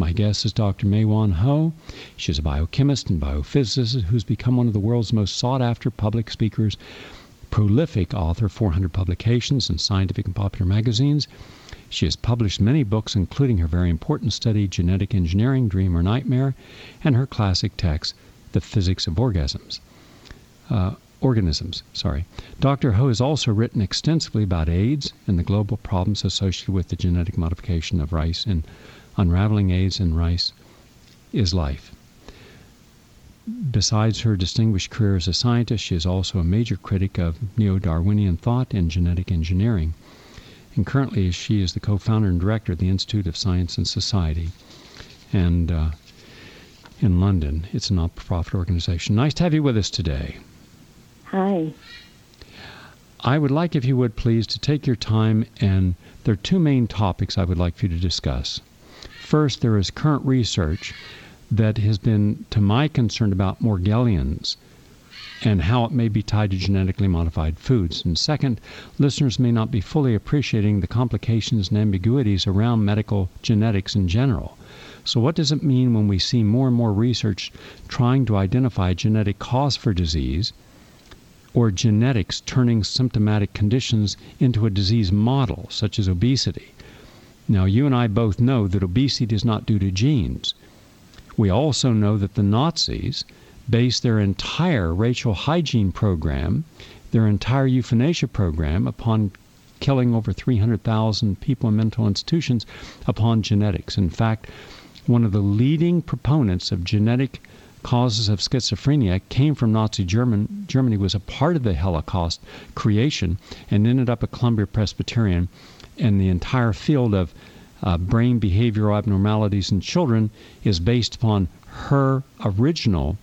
My guest is Dr. Mae-Wan Ho. She's a biochemist and biophysicist who's become one of the world's most sought after public speakers, prolific author, 400 publications in scientific and popular magazines. She has published many books, including her very important study, Genetic Engineering, Dream or Nightmare, and her classic text, The Physics of Orgasms. Uh, organisms. Sorry. Dr. Ho has also written extensively about AIDS and the global problems associated with the genetic modification of rice and Unraveling AIDS in Rice is Life. Besides her distinguished career as a scientist, she is also a major critic of neo Darwinian thought and genetic engineering. And currently, she is the co founder and director of the Institute of Science and Society. And uh, in London, it's a not for profit organization. Nice to have you with us today. Hi. I would like, if you would please, to take your time, and there are two main topics I would like for you to discuss. First, there is current research that has been, to my concern, about Morgellons and how it may be tied to genetically modified foods. And second, listeners may not be fully appreciating the complications and ambiguities around medical genetics in general. So, what does it mean when we see more and more research trying to identify genetic cause for disease or genetics turning symptomatic conditions into a disease model, such as obesity? Now, you and I both know that obesity is not due to genes. We also know that the Nazis based their entire racial hygiene program, their entire euthanasia program, upon killing over 300,000 people in mental institutions upon genetics. In fact, one of the leading proponents of genetic causes of schizophrenia came from Nazi German, Germany, was a part of the Holocaust creation, and ended up a Columbia Presbyterian and the entire field of uh, brain behavioral abnormalities in children is based upon her original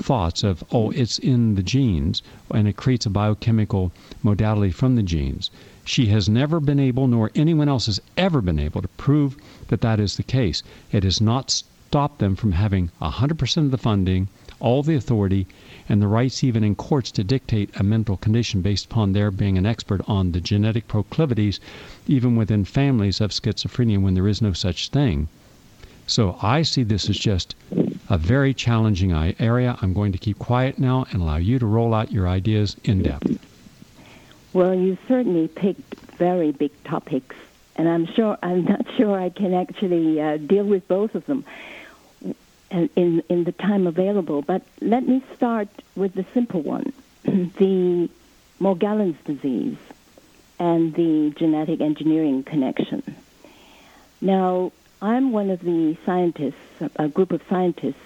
thoughts of, oh, it's in the genes, and it creates a biochemical modality from the genes. She has never been able, nor anyone else has ever been able, to prove that that is the case. It has not stopped them from having 100% of the funding, all the authority, and the rights even in courts to dictate a mental condition based upon their being an expert on the genetic proclivities, even within families of schizophrenia when there is no such thing. So I see this as just a very challenging area. I'm going to keep quiet now and allow you to roll out your ideas in depth. Well, you certainly picked very big topics, and I'm sure I'm not sure I can actually uh, deal with both of them in, in the time available. But let me start with the simple one the Morgellons disease and the genetic engineering connection. Now, I'm one of the scientists, a group of scientists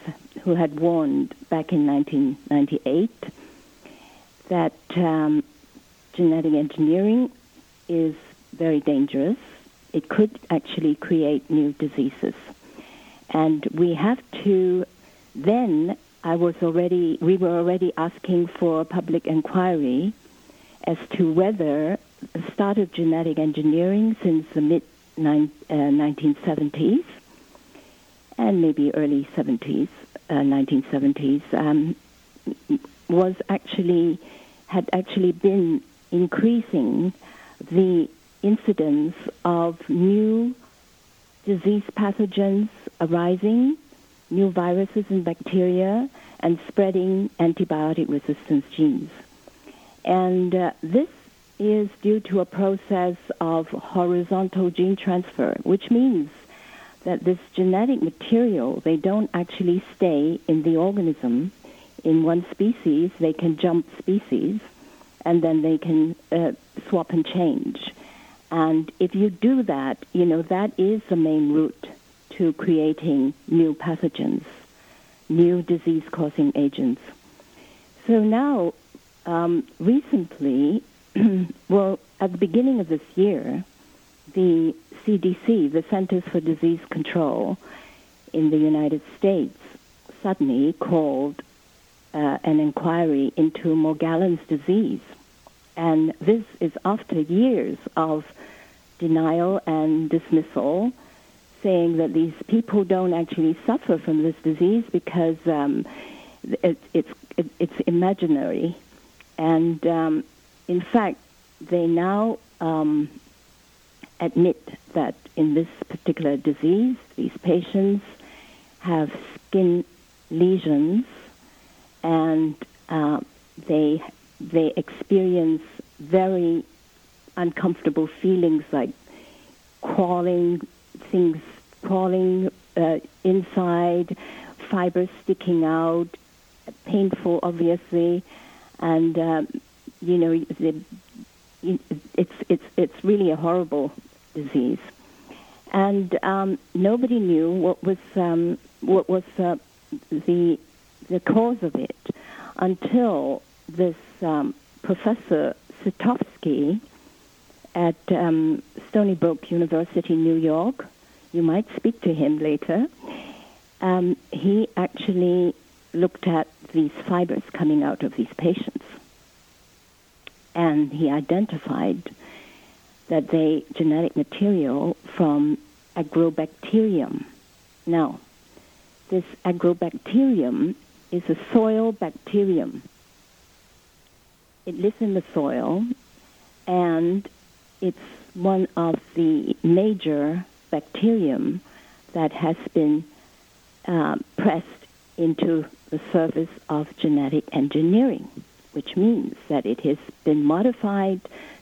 who had warned back in 1998 that um, genetic engineering is very dangerous. It could actually create new diseases. And we have to then I was already we were already asking for a public inquiry as to whether the start of genetic engineering since the mid uh, 1970s and maybe early 70s, uh, 1970s, um, was actually had actually been increasing the incidence of new disease pathogens arising, new viruses and bacteria, and spreading antibiotic resistance genes. And uh, this is due to a process of horizontal gene transfer, which means that this genetic material, they don't actually stay in the organism. In one species, they can jump species, and then they can uh, swap and change. And if you do that, you know, that is the main route to creating new pathogens, new disease causing agents. So now, um, recently, well, at the beginning of this year, the CDC, the Centers for Disease Control in the United States, suddenly called uh, an inquiry into Morgellons disease. And this is after years of denial and dismissal, saying that these people don't actually suffer from this disease because um, it, it's it, it's imaginary, and um, in fact, they now um, admit that in this particular disease, these patients have skin lesions and uh, they they experience very uncomfortable feelings like crawling things crawling uh, inside, fibers sticking out, painful obviously, and um, you know the, it's it's it's really a horrible disease, and um, nobody knew what was um, what was uh, the the cause of it until this um, professor Zuchowski at um, Stony Brook University, New York. You might speak to him later. Um, he actually looked at these fibers coming out of these patients, and he identified that they genetic material from agrobacterium. Now, this agrobacterium is a soil bacterium. It lives in the soil, and it's one of the major bacterium that has been uh, pressed into the surface of genetic engineering, which means that it has been modified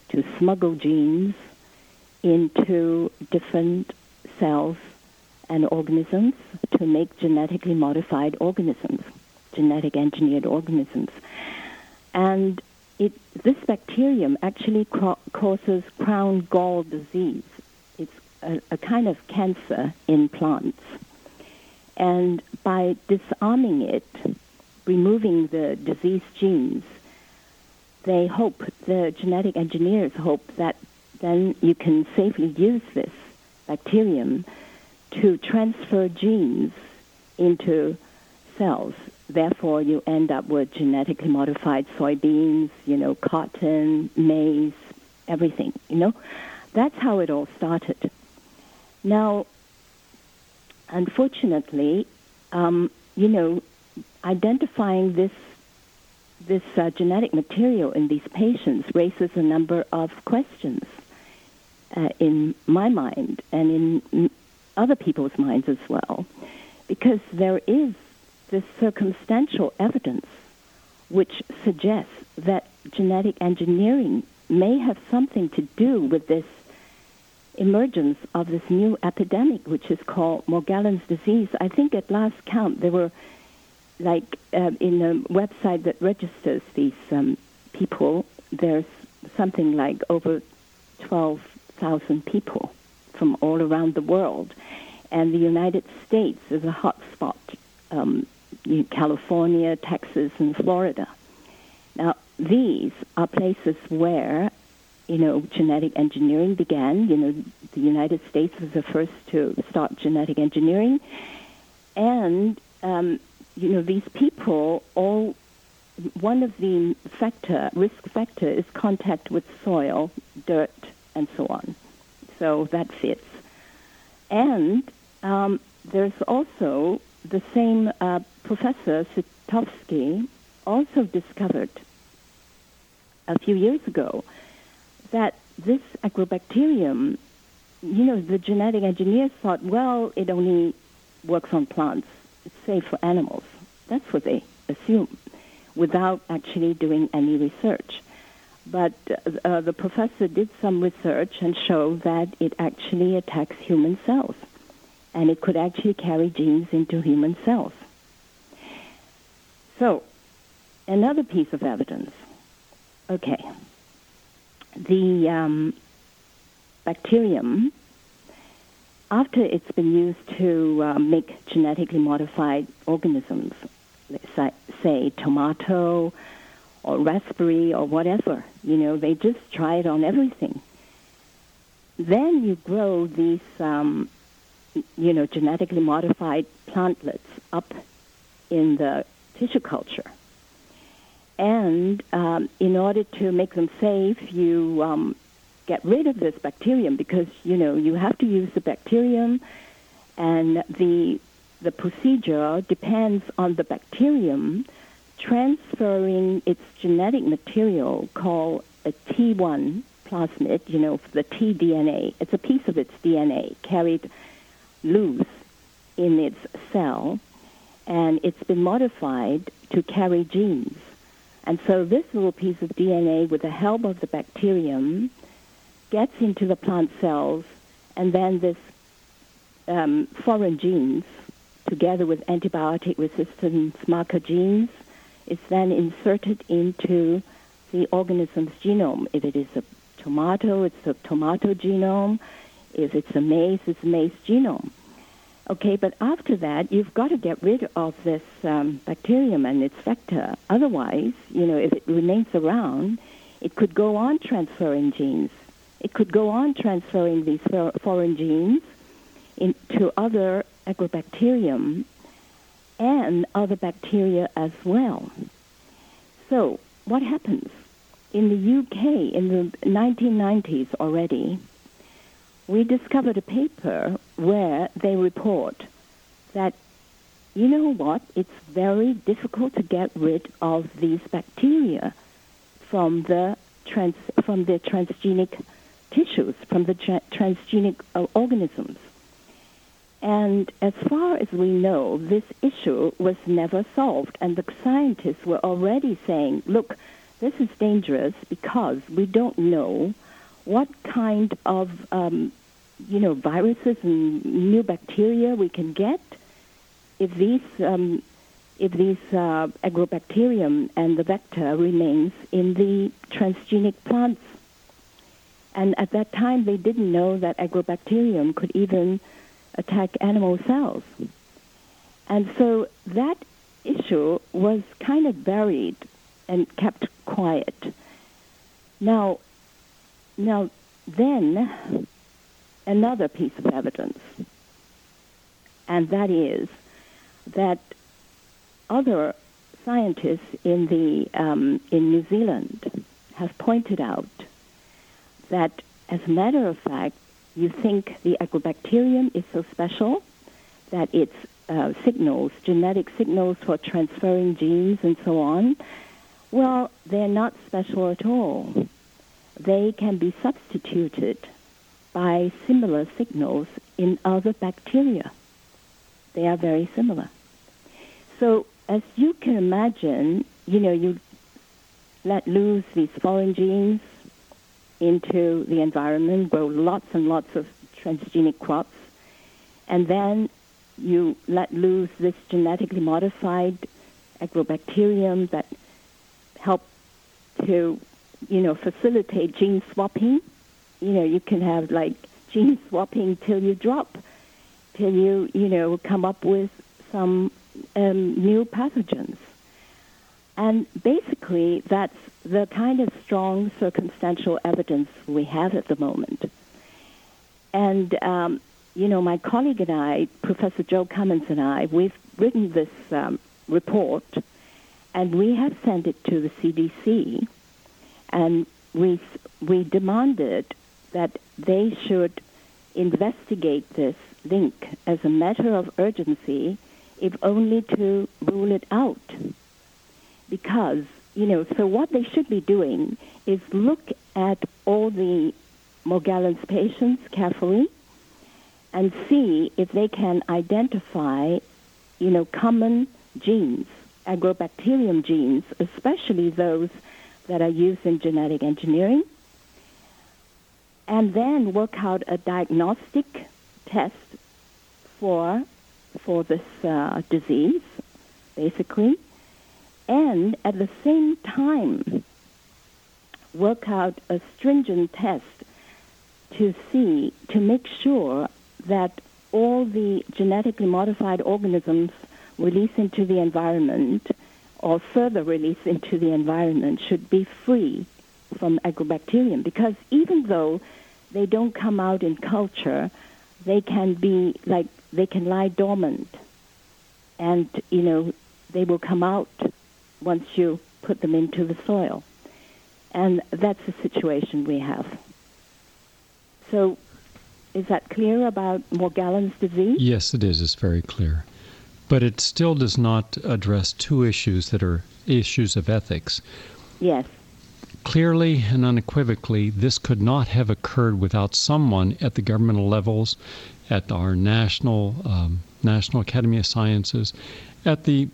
to smuggle genes into different cells and organisms to make genetically modified organisms, genetic engineered organisms. And it, this bacterium actually ca- causes crown gall disease. A, a kind of cancer in plants. And by disarming it, removing the disease genes, they hope, the genetic engineers hope that then you can safely use this bacterium to transfer genes into cells. Therefore, you end up with genetically modified soybeans, you know, cotton, maize, everything, you know. That's how it all started. Now, unfortunately, um, you know, identifying this this uh, genetic material in these patients raises a number of questions uh, in my mind and in other people's minds as well, because there is this circumstantial evidence which suggests that genetic engineering may have something to do with this emergence of this new epidemic, which is called Morgellons disease. I think at last count there were, like, uh, in a website that registers these um, people, there's something like over 12,000 people from all around the world. And the United States is a hotspot, um, California, Texas, and Florida. Now, these are places where you know, genetic engineering began. You know, the United States was the first to start genetic engineering. And, um, you know, these people all, one of the factor, risk factor is contact with soil, dirt, and so on. So that fits. And um, there's also the same uh, professor, Zuchowski, also discovered a few years ago that this agrobacterium, you know, the genetic engineers thought, well, it only works on plants. It's safe for animals. That's what they assume, without actually doing any research. But uh, the professor did some research and showed that it actually attacks human cells, and it could actually carry genes into human cells. So, another piece of evidence. Okay, the um, bacterium, after it's been used to uh, make genetically modified organisms, say, tomato or raspberry or whatever, you know, they just try it on everything. Then you grow these, um, you know, genetically modified plantlets up in the tissue culture and um, in order to make them safe, you um, get rid of this bacterium because you know you have to use the bacterium, and the the procedure depends on the bacterium transferring its genetic material called a Ti plasmid, you know, the tDNA. It's a piece of its DNA carried loose in its cell, and it's been modified to carry genes. And so this little piece of DNA, with the help of the bacterium, gets into the plant cells, and then this um, foreign genes, together with antibiotic resistance marker genes, is then inserted into the organism's genome. If it is a tomato, it's a tomato genome. If it's a maize, it's a maize genome. Okay, but after that, you've got to get rid of this um, bacterium and its vector. Otherwise, you know, if it remains around, it could go on transferring genes. It could go on transferring these foreign genes into other agrobacterium and other bacteria as well. So, what happens? In the UK, in the 1990s already, we discovered a paper where they report that, you know what, it's very difficult to get rid of these bacteria from the, trans, from the transgenic tissues, from the tra- transgenic uh, organisms. And as far as we know, this issue was never solved. And the scientists were already saying, look, this is dangerous because we don't know what kind of, um, you know, viruses and new bacteria we can get if these, um, if these uh, agrobacterium and the vector remains in the transgenic plants. And at that time, they didn't know that agrobacterium could even attack animal cells. And so that issue was kind of buried and kept quiet. Now, now then, another piece of evidence, and that is that other scientists in the um, in New Zealand have pointed out that, as a matter of fact, you think the agrobacterium is so special that its uh, signals, genetic signals for transferring genes and so on, well, they're not special at all. They can be substituted by similar signals in other bacteria. They are very similar. So, as you can imagine, you know, you let loose these foreign genes into the environment, grow lots and lots of transgenic crops, and then you let loose this genetically modified agrobacterium that help to, you know, facilitate gene swapping. You know, you can have like gene swapping till you drop, till you, you know, come up with some um, new pathogens. And basically, that's the kind of strong circumstantial evidence we have at the moment. And, um, you know, my colleague and I, Professor Joe Cummins and I, we've written this um, report and we have sent it to the CDC and we, we demanded that they should investigate this link as a matter of urgency, if only to rule it out. Because, you know, so what they should be doing is look at all the Morgellons patients carefully and see if they can identify, you know, common genes, agrobacterium genes, especially those that are used in genetic engineering, and then work out a diagnostic test for for this uh, disease, basically, and at the same time work out a stringent test to see, to make sure that all the genetically modified organisms released into the environment or further release into the environment should be free from agrobacterium because even though they don't come out in culture, they can be like they can lie dormant and you know they will come out once you put them into the soil. And that's the situation we have. So, is that clear about Morgellons disease? Yes, it is. It's very clear. But it still does not address two issues that are issues of ethics. Yes. Clearly and unequivocally, this could not have occurred without someone at the governmental levels, at our national um, National Academy of Sciences, at the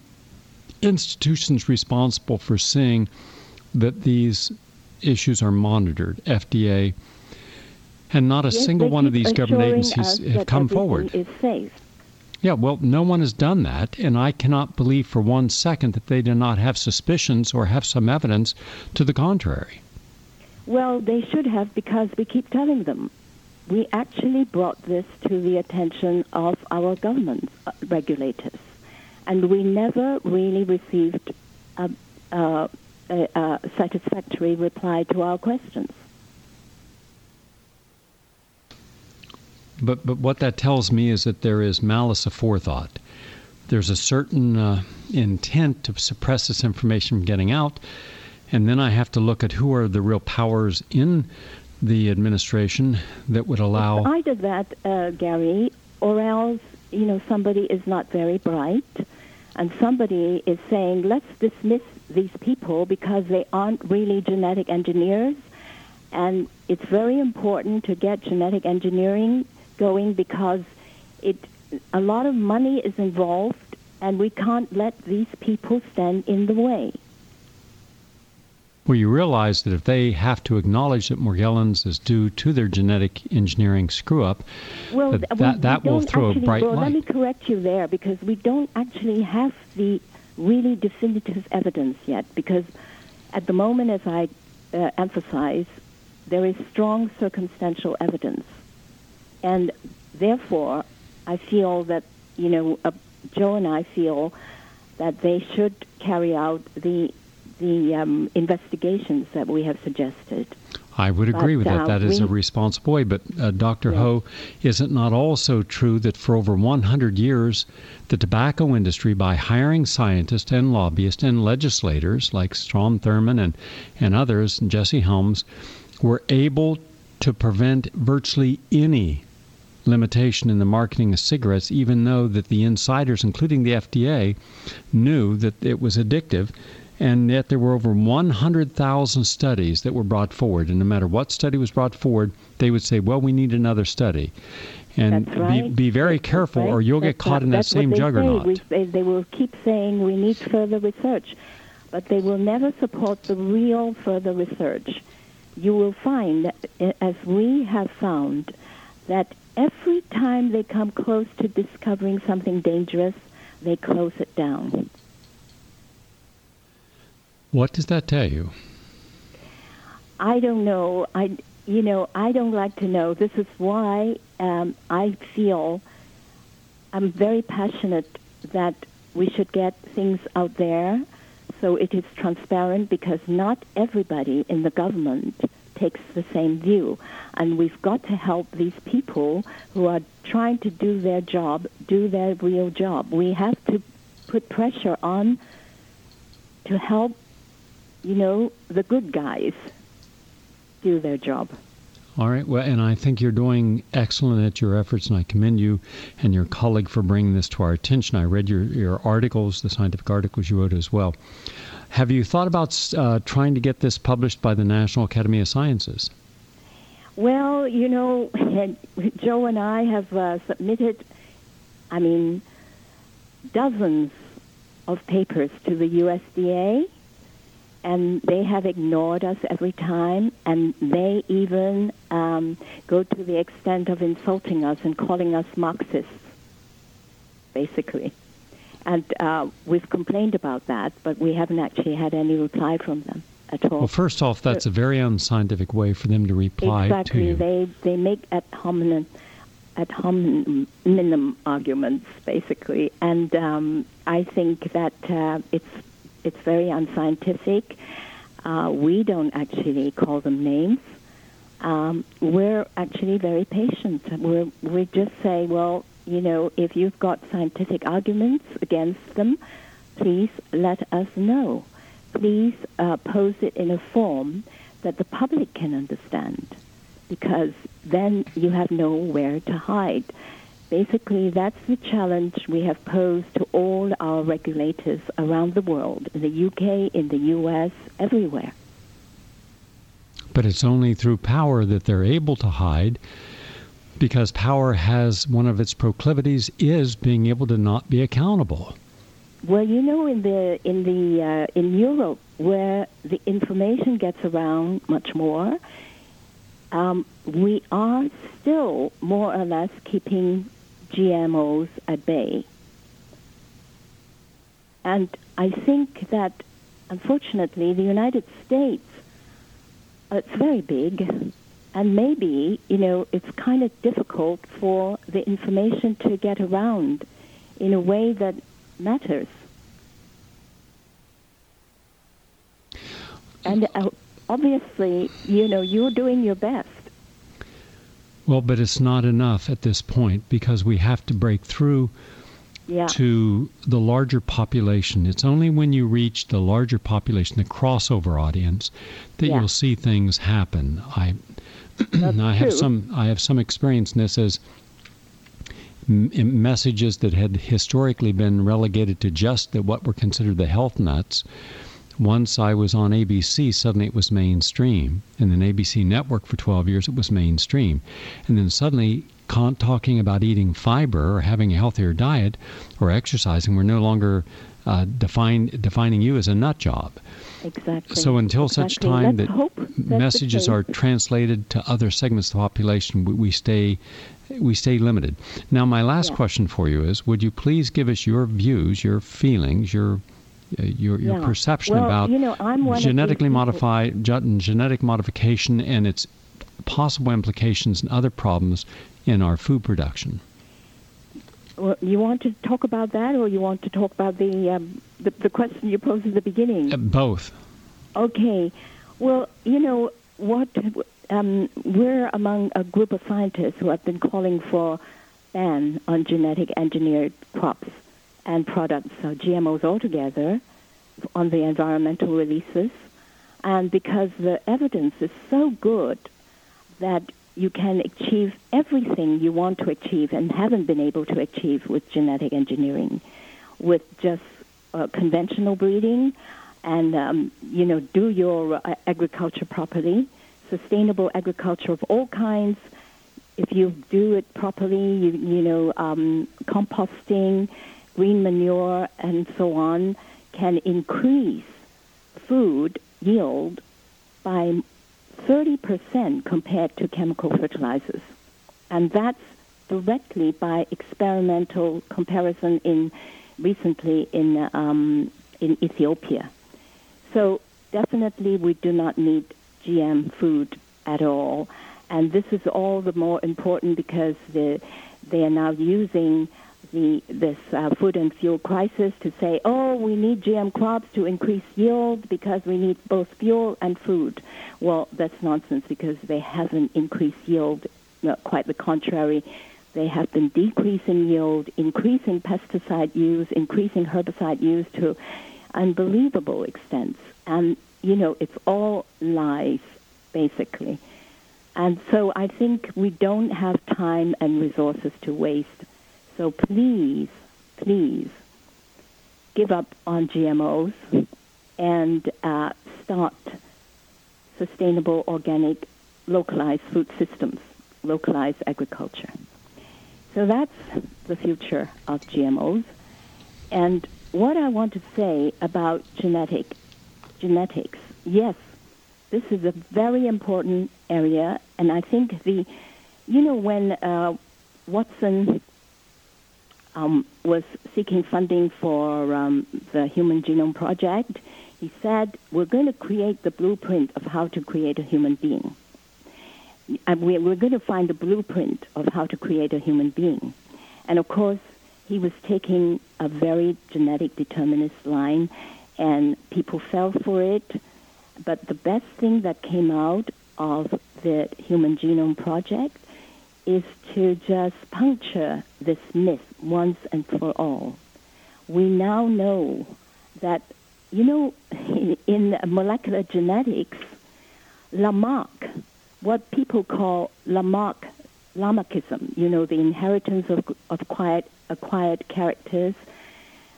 institutions responsible for seeing that these issues are monitored, FDA, and not a yes, single one of these government agencies have come forward. Is safe. Yeah, well, no one has done that, and I cannot believe for one second that they do not have suspicions or have some evidence to the contrary. Well, they should have because we keep telling them. We actually brought this to the attention of our government uh, regulators, and we never really received a, a, a satisfactory reply to our questions. But but what that tells me is that there is malice aforethought. There's a certain uh, intent to suppress this information from getting out, and then I have to look at who are the real powers in the administration that would allow either that, uh, Gary, or else you know somebody is not very bright, and somebody is saying let's dismiss these people because they aren't really genetic engineers, and it's very important to get genetic engineering going because it a lot of money is involved, and we can't let these people stand in the way. Well, you realize that if they have to acknowledge that Morgellons is due to their genetic engineering screw up, well, that, that, that will throw actually, a bright well, light. Let me correct you there because we don't actually have the really definitive evidence yet because at the moment, as I uh, emphasize, there is strong circumstantial evidence. And therefore, I feel that, you know, uh, Joe and I feel that they should carry out the the um, investigations that we have suggested. I would agree but, with that. Uh, that is we, a responsible way. But uh, Dr. Yeah. Ho, is it not also true that for over 100 years, the tobacco industry, by hiring scientists and lobbyists and legislators like Strom Thurmond and, and others, and Jesse Helms, were able to prevent virtually any limitation in the marketing of cigarettes, even though that the insiders, including the FDA, knew that it was addictive. And yet there were over 100,000 studies that were brought forward. And no matter what study was brought forward, they would say, well, we need another study. And right. be, be very That's careful right. or you'll That's get caught in that that's same juggernaut. We, they, they will keep saying we need further research, but they will never support the real further research. You will find, as we have found, that every time they come close to discovering something dangerous, they close it down. What does that tell you? I don't know. I, you know, I don't like to know. This is why um, I feel I'm very passionate that we should get things out there so it is transparent because not everybody in the government takes the same view. And we've got to help these people who are trying to do their job, do their real job. We have to put pressure on to help, you know, the good guys do their job. All right. Well, and I think you're doing excellent at your efforts, and I commend you and your colleague for bringing this to our attention. I read your, your articles, the scientific articles you wrote as well. Have you thought about uh, trying to get this published by the National Academy of Sciences? Well, you know, Joe and I have uh, submitted, I mean, dozens of papers to the USDA, and they have ignored us every time, and they even um, go to the extent of insulting us and calling us Marxists, basically. And uh, we've complained about that, but we haven't actually had any reply from them at all. Well, first off, that's a very unscientific way for them to reply exactly. to you. They they make ad hominem ad hominem arguments basically, and um, I think that uh, it's it's very unscientific. Uh, we don't actually call them names. Um, we're actually very patient. We're, we just say, well, you know, if you've got scientific arguments against them, please let us know. Please uh, pose it in a form that the public can understand, because then you have nowhere to hide. Basically, that's the challenge we have posed all our regulators around the world, in the UK, in the US, everywhere. But it's only through power that they're able to hide because power has one of its proclivities is being able to not be accountable. Well, you know, in the in the uh, in Europe, where the information gets around much more, um, we are still more or less keeping GMOs at bay. And I think that, unfortunately, the United States, uh, it's very big, and maybe, you know, it's kind of difficult for the information to get around in a way that matters. And uh, obviously, you know, you're doing your best. Well, but it's not enough at this point because we have to break through Yeah. to the larger population. It's only when you reach the larger population, the crossover audience, that Yeah. you'll see things happen. I I have true. some I have some experience in this as m- messages that had historically been relegated to just the, what were considered the health nuts. Once I was on ABC, suddenly it was mainstream. And then ABC Network for 12 years, it was mainstream. And then suddenly, talking about eating fiber or having a healthier diet or exercising we're no longer uh, define, defining you as a nut job. Exactly. So until such time Let's that hope that's the messages are translated to other segments of the population, we, we stay we stay limited. Now, my last Yeah. question for you is: Would you please give us your views, your feelings, your uh, your, your Yeah. perception Well, about you know, I'm one of these genetically modified gen- genetic modification and its possible implications and other problems in our food production? Well, you want to talk about that, or you want to talk about the um, the, the question you posed at the beginning? Uh, both. Okay. Well, you know what? Um, we're among a group of scientists who have been calling for ban on genetic engineered crops and products, so GMOs altogether, on the environmental releases, and because the evidence is so good that you can achieve everything you want to achieve and haven't been able to achieve with genetic engineering, with just uh, conventional breeding, and um, you know do your uh, agriculture properly, sustainable agriculture of all kinds. If you do it properly, you you know um, composting, green manure, and so on can increase food yield by 30% compared to chemical fertilizers. And that's directly by experimental comparison in recently in um, in Ethiopia. So definitely we do not need GM food at all. And this is all the more important because the, they are now using the, this uh, food and fuel crisis to say, oh, we need GM crops to increase yield because we need both fuel and food. Well, that's nonsense because they haven't increased yield. No, quite the contrary. They have been decreasing yield, increasing pesticide use, increasing herbicide use to unbelievable extents. And, you know, it's all lies, basically. And so I think we don't have time and resources to waste. So please, please give up on GMOs and uh, start sustainable, organic, localized food systems, localized agriculture. So that's the future of GMOs. And what I want to say about genetic genetics, yes, this is a very important area, and I think the, you know, when uh, Watson um, was seeking funding for um, the Human Genome Project, he said, "We're going to create the blueprint of how to create a human being." And we- we're going to find the blueprint of how to create a human being. And of course, he was taking a very genetic determinist line, and people fell for it. But the best thing that came out of the Human Genome Project is to just puncture this myth once and for all. We now know that, you know, in molecular genetics, Lamarck, what people call Lamarck, Lamarckism, you know, the inheritance of, of quiet, acquired characters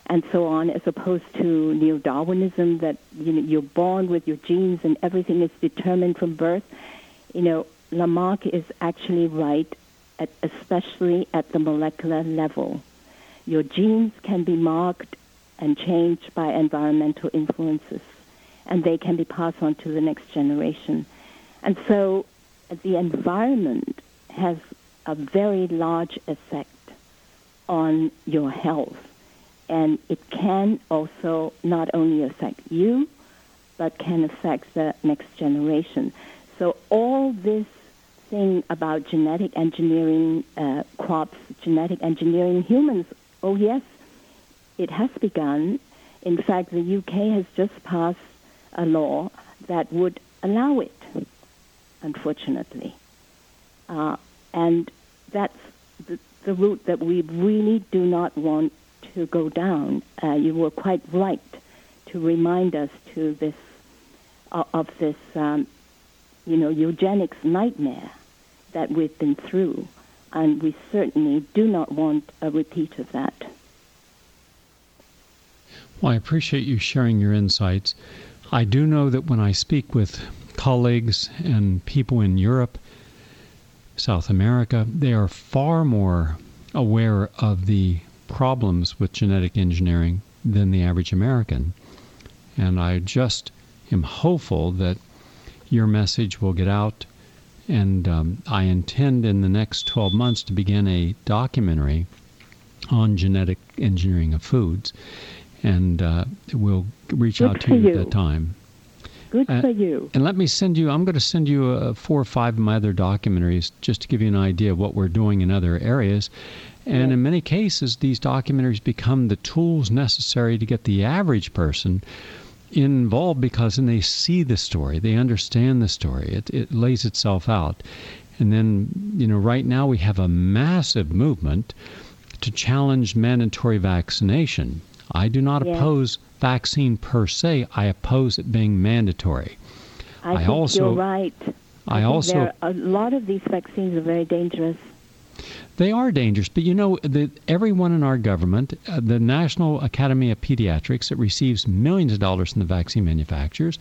and so on, as opposed to neo-Darwinism that you know you're born with your genes and everything is determined from birth. You know, Lamarck is actually right at, especially at the molecular level. Your genes can be marked and changed by environmental influences, and they can be passed on to the next generation. And so the environment has a very large effect on your health. And it can also not only affect you, but can affect the next generation. So all this thing about genetic engineering uh, crops, genetic engineering humans, oh yes, it has begun. In fact, the UK has just passed a law that would allow it, unfortunately. Uh, and that's the, the, route that we really do not want to go down. Uh, you were quite right to remind us to this uh, of this, um, you know, eugenics nightmare that we've been through, and we certainly do not want a repeat of that. Well, I appreciate you sharing your insights. I do know that when I speak with colleagues and people in Europe, South America, they are far more aware of the problems with genetic engineering than the average American. And I just am hopeful that your message will get out. And um, I intend in the next 12 months to begin a documentary on genetic engineering of foods. And uh, we'll reach Good out to you, at that time. Good uh, for you. And let me send you, I'm going to send you uh, four or five of my other documentaries just to give you an idea of what we're doing in other areas. And Yes. in many cases, these documentaries become the tools necessary to get the average person involved because then they see the story, they understand the story, it, it lays itself out. And then, you know, right now we have a massive movement to challenge mandatory vaccination. I do not oppose vaccine per se, I oppose it being mandatory. I, I think also- you're right. I think also- a lot of these vaccines are very dangerous. They are dangerous, but you know that everyone in our government, uh, the National Academy of Pediatrics, that receives millions of dollars from the vaccine manufacturers,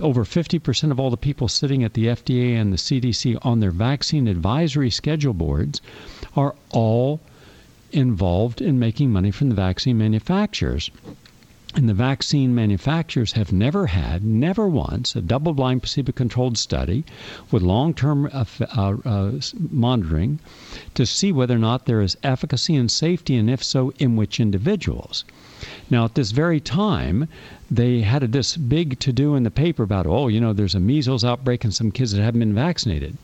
over 50% of all the people sitting at the FDA and the CDC on their vaccine advisory schedule boards are all involved in making money from the vaccine manufacturers. And the vaccine manufacturers have never had, never once, a double blind placebo controlled study with long term uh, uh, uh, monitoring to see whether or not there is efficacy and safety, and if so, in which individuals. Now, at this very time, they had a, this big to do in the paper about, oh, you know, there's a measles outbreak in some kids that haven't been vaccinated.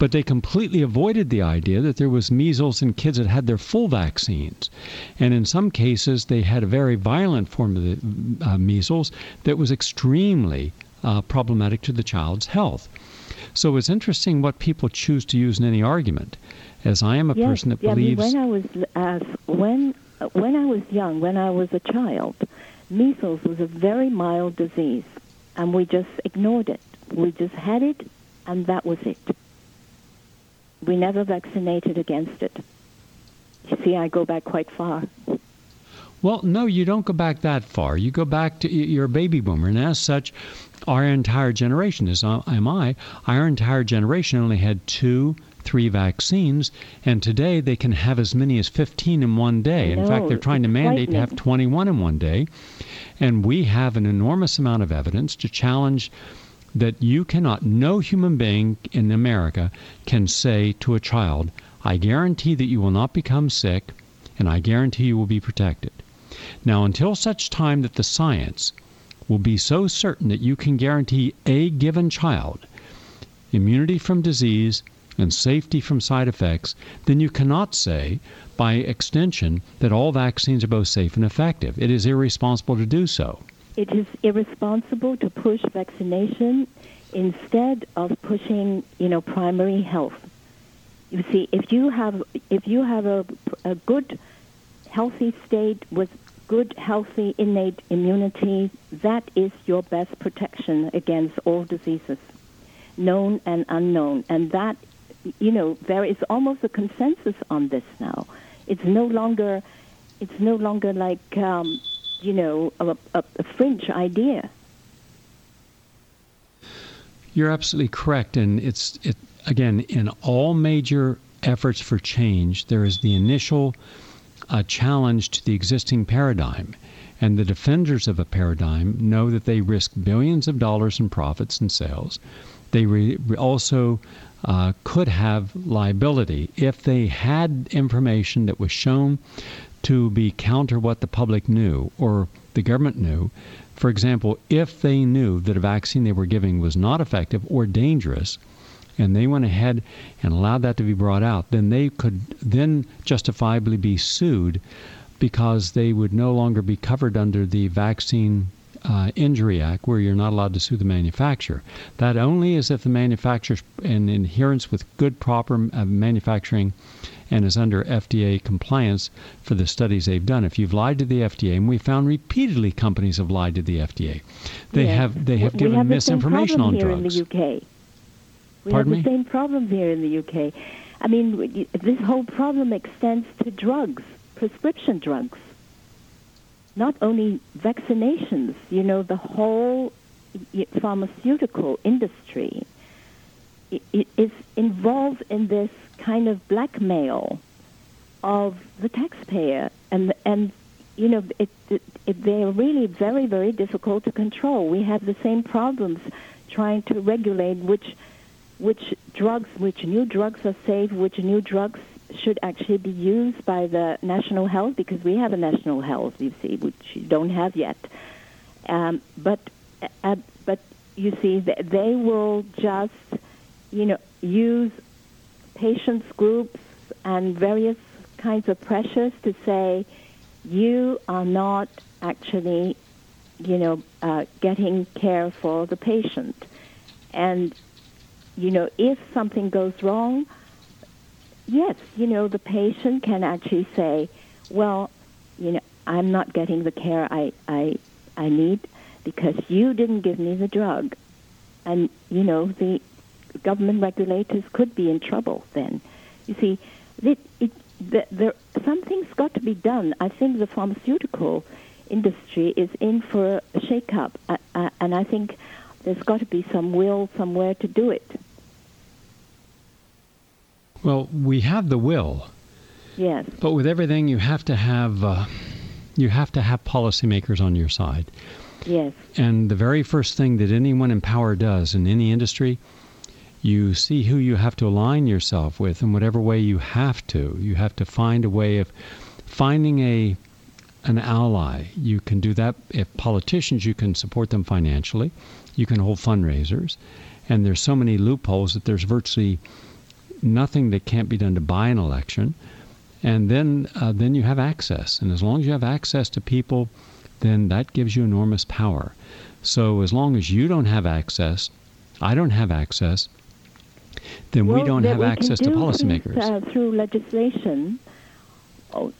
But they completely avoided the idea that there was measles in kids that had their full vaccines. And in some cases, they had a very violent form of the uh, measles that was extremely uh, problematic to the child's health. So it's interesting what people choose to use in any argument. As I am a yes, person that yeah, I mean, believes. when I was uh, when when I was young, when I was a child, measles was a very mild disease, and we just ignored it. We just had it, and that was it. We never vaccinated against it. You see, I go back quite far. Well, no, you don't go back that far. You go back to you're a baby boomer, and as such, our entire generation, as uh, am I, our entire generation only had two, three vaccines, and today they can have as many as 15 in one day. I In fact, they're trying to mandate to have 21 in one day, and we have an enormous amount of evidence to challenge that you cannot, no human being in America can say to a child, I guarantee that you will not become sick, and I guarantee you will be protected. Now, until such time that the science will be so certain that you can guarantee a given child immunity from disease and safety from side effects, then you cannot say, by extension, that all vaccines are both safe and effective. It is irresponsible to do so. It is irresponsible to push vaccination instead of pushing, you know, primary health. You see, if you have if you have a, a good, healthy state with good, healthy, innate immunity, that is your best protection against all diseases, known and unknown. And that, you know, there is almost a consensus on this now. It's no longer, it's no longer like, um, you know, a, a, a fringe idea. You're absolutely correct, and it's it again in all major efforts for change, there is the initial uh, challenge to the existing paradigm. And the defenders of a paradigm know that they risk billions of dollars in profits and sales. They re- also uh, could have liability if they had information that was shown to be counter what the public knew or the government knew. For example, if they knew that a vaccine they were giving was not effective or dangerous, and they went ahead and allowed that to be brought out, then they could then justifiably be sued because they would no longer be covered under the Vaccine uh, Injury Act, where you're not allowed to sue the manufacturer. That only is if the manufacturer, in adherence with good, proper uh, manufacturing and is under FDA compliance for the studies they've done. If you've lied to the FDA, and we found repeatedly companies have lied to the FDA, they yes. have they have we given have misinformation on drugs. Here in the UK. We Pardon have the me? same problem here in the UK. I mean, this whole problem extends to drugs, prescription drugs. Not only vaccinations, you know, the whole pharmaceutical industry is involved in this kind of blackmail of the taxpayer, and and you know it, it, it, they're really very very difficult to control. We have the same problems trying to regulate which which drugs, which new drugs are safe, which new drugs should actually be used by the national health because we have a national health, you see, which you don't have yet. Um, but uh, but you see, they will just you know use patients groups and various kinds of pressures to say you are not actually you know uh, getting care for the patient. And you know if something goes wrong yes you know the patient can actually say well you know i'm not getting the care i i i need because you didn't give me the drug. And you know the government regulators could be in trouble then. You see, it, it, the, there, something's got to be done. I think the pharmaceutical industry is in for a shake-up, uh, uh, and I think there's got to be some will somewhere to do it. Well, we have the will. Yes. But with everything, you have to have uh, you have to have policymakers on your side. Yes. And the very first thing that anyone in power does in any industry you see who you have to align yourself with in whatever way you have to. You have to find a way of finding a an ally. You can do that if politicians you can support them financially. You can hold fundraisers. And there's so many loopholes that there's virtually nothing that can't be done to buy an election. And then uh, then you have access. And as long as you have access to people, then that gives you enormous power. So as long as you don't have access, I don't have access, then well, we don't have we access to policymakers. Uh, through legislation, oh,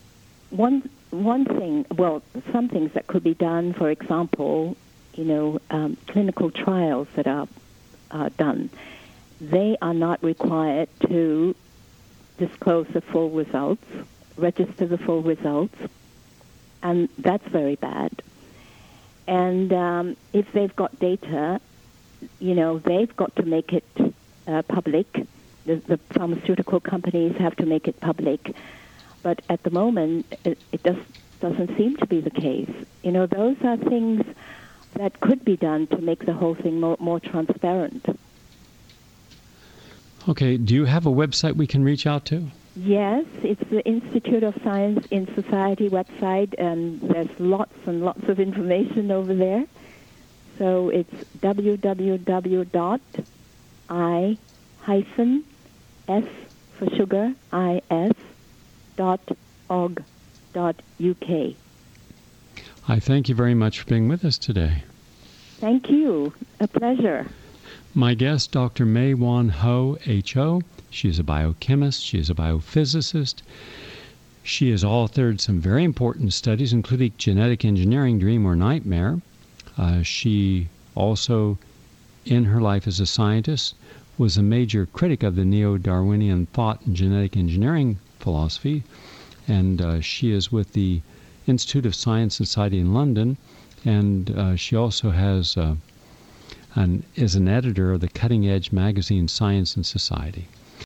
one one thing, well, some things that could be done. For example, you know, um, clinical trials that are uh, done, they are not required to disclose the full results, register the full results, and that's very bad. And um, if they've got data, you know, they've got to make it uh, public. The, the, pharmaceutical companies have to make it public. But at the moment, it, it just doesn't seem to be the case. You know, those are things that could be done to make the whole thing more, more transparent. Okay, do you have a website we can reach out to? Yes, it's the Institute of Science in Society website, and there's lots and lots of information over there. So it's www I hyphen S for sugar, I-S dot org dot UK. I thank you very much for being with us today. Thank you. A pleasure. My guest, Dr. Mae-Wan Ho, H.O. She is a biochemist. She is a biophysicist. She has authored some very important studies, including Genetic Engineering Dream or Nightmare. Uh, she also, in her life as a scientist, was a major critic of the neo Darwinian thought and genetic engineering philosophy. And uh, she is with the Institute of Science Society in London. And uh, she also has uh, an, is an editor of the cutting edge magazine Science and Society.